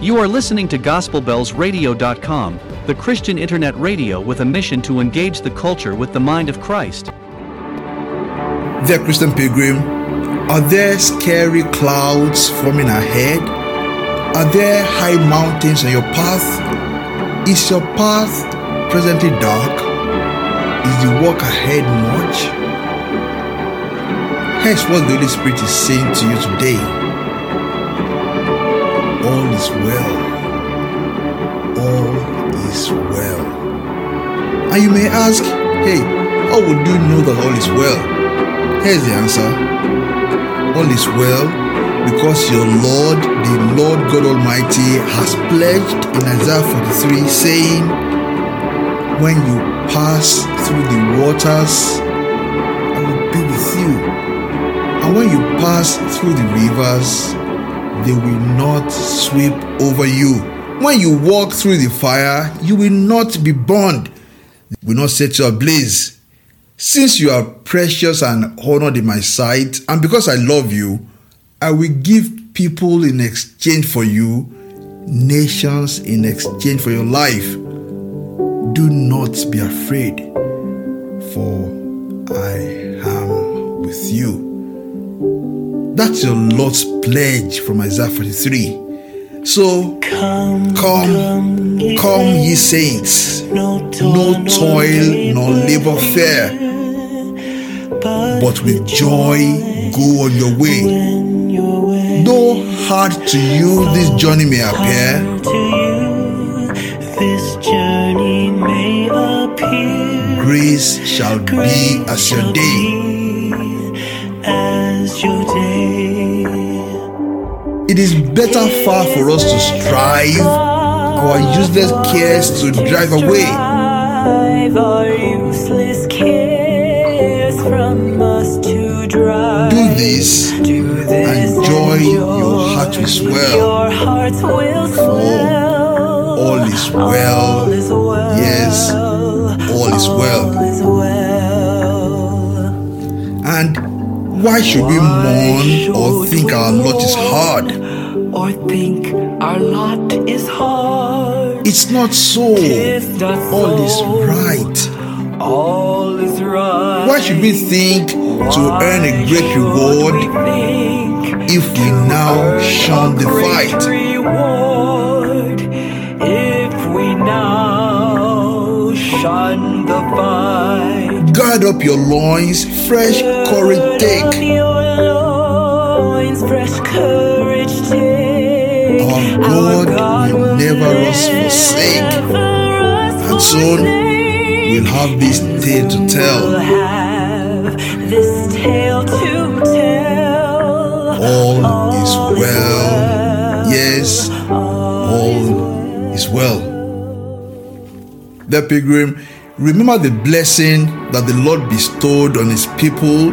You are listening to GospelBellsRadio.com, the Christian internet radio with a mission to engage the culture with the mind of Christ. Dear Christian Pilgrim, are there scary clouds forming ahead? Are there high mountains on your path? Is your path presently dark? Is the walk ahead much? Here's what the Holy Spirit is saying to you today is well. All is well. And you may ask, hey, how would you know that all is well? Here's the answer All is well because your Lord, the Lord God Almighty, has pledged in Isaiah 43 saying, When you pass through the waters, I will be with you. And when you pass through the rivers, they will not sweep over you. When you walk through the fire, you will not be burned, will not set you ablaze. Since you are precious and honored in my sight, and because I love you, I will give people in exchange for you, nations in exchange for your life. Do not be afraid, for I am with you. That's your Lord's pledge from Isaiah 43. So come, come, come, ye saints, no toil nor labor fear, but with joy go on your way. Though hard to you this journey may appear, grace shall be as your day It is better far for us to strive, our useless cares to drive away. Do this, and joy your heart will swell. For all is well. Yes, all is well. And why should we mourn or think our lot is hard? Or think our lot is hard. It's not so. not All so. is right. All is right. Why should we think to earn a great reward if we now shun the fight? Reward if we now shun the fight. Guard up your loins, fresh courage take. Your loins, fresh courage take. Our God will never us forsake. And soon we'll have this tale to tell. this tale to tell. All is well. Yes, all is well. The pilgrim, remember the blessing that the Lord bestowed on his people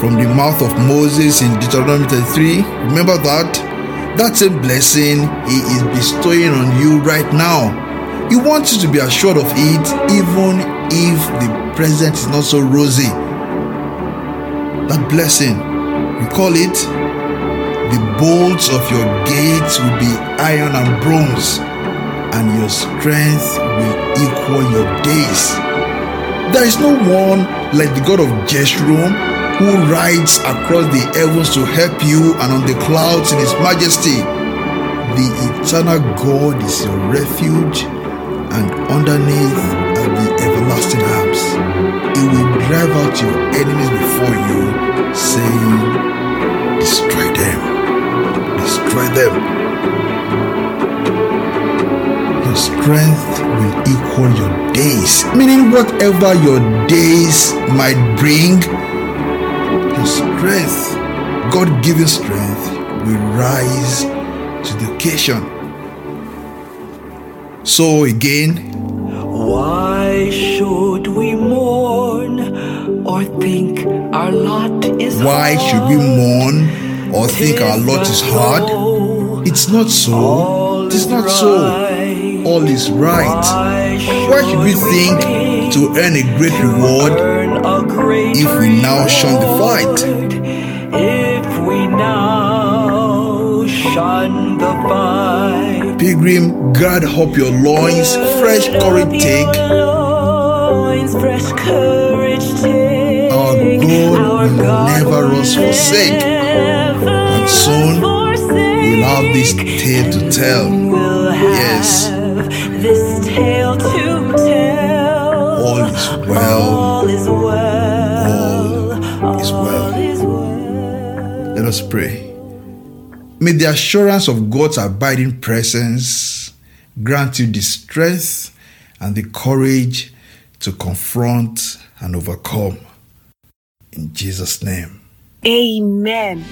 from the mouth of Moses in Deuteronomy 33. Remember that? That same blessing he is bestowing on you right now. He wants you to be assured of it even if the present is not so rosy. That blessing, we call it the bolts of your gates will be iron and bronze, and your strength will equal your days. There is no one like the God of Jeshurun who rides across the heavens to help you and on the clouds in his majesty. The eternal God is your refuge, and underneath are the everlasting arms. He will drive out your enemies before you, saying, Destroy them, destroy them. Your strength will equal your days, meaning whatever your days might bring, your strength, God given strength, will rise to the occasion. So, again, Why should we mourn or think our lot is why should we mourn or think our lot is hard? It's not so. It's not so. All is right. Why should we think to earn a great reward if we now shun the fight? If we now shun the fight, Pilgrim, gird up your loins, fresh courage take. Our God will never us forsake. And soon we'll have this tale to tell. Yes. This tale to All is well. All is well. All is well. Let us pray. May the assurance of God's abiding presence grant you the strength and the courage to confront and overcome. In Jesus' name. Amen.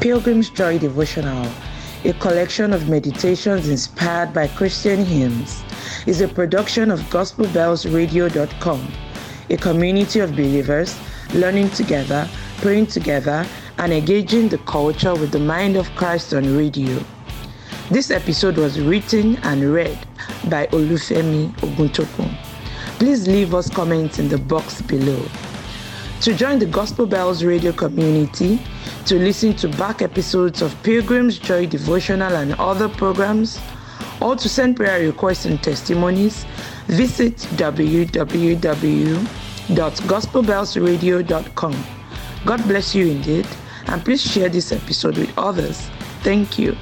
Pilgrim's Joy Devotional, a collection of meditations inspired by Christian hymns, is a production of GospelBellsRadio.com, a community of believers learning together, praying together, and engaging the culture with the mind of Christ on radio. This episode was written and read by Olufemi Oguntokun. Please leave us comments in the box below. To join the Gospel Bells radio community, to listen to back episodes of Pilgrim's Joy Devotional and other programs, or to send prayer requests and testimonies, visit www.gospelbellsradio.com. God bless you indeed, and please share this episode with others. Thank you.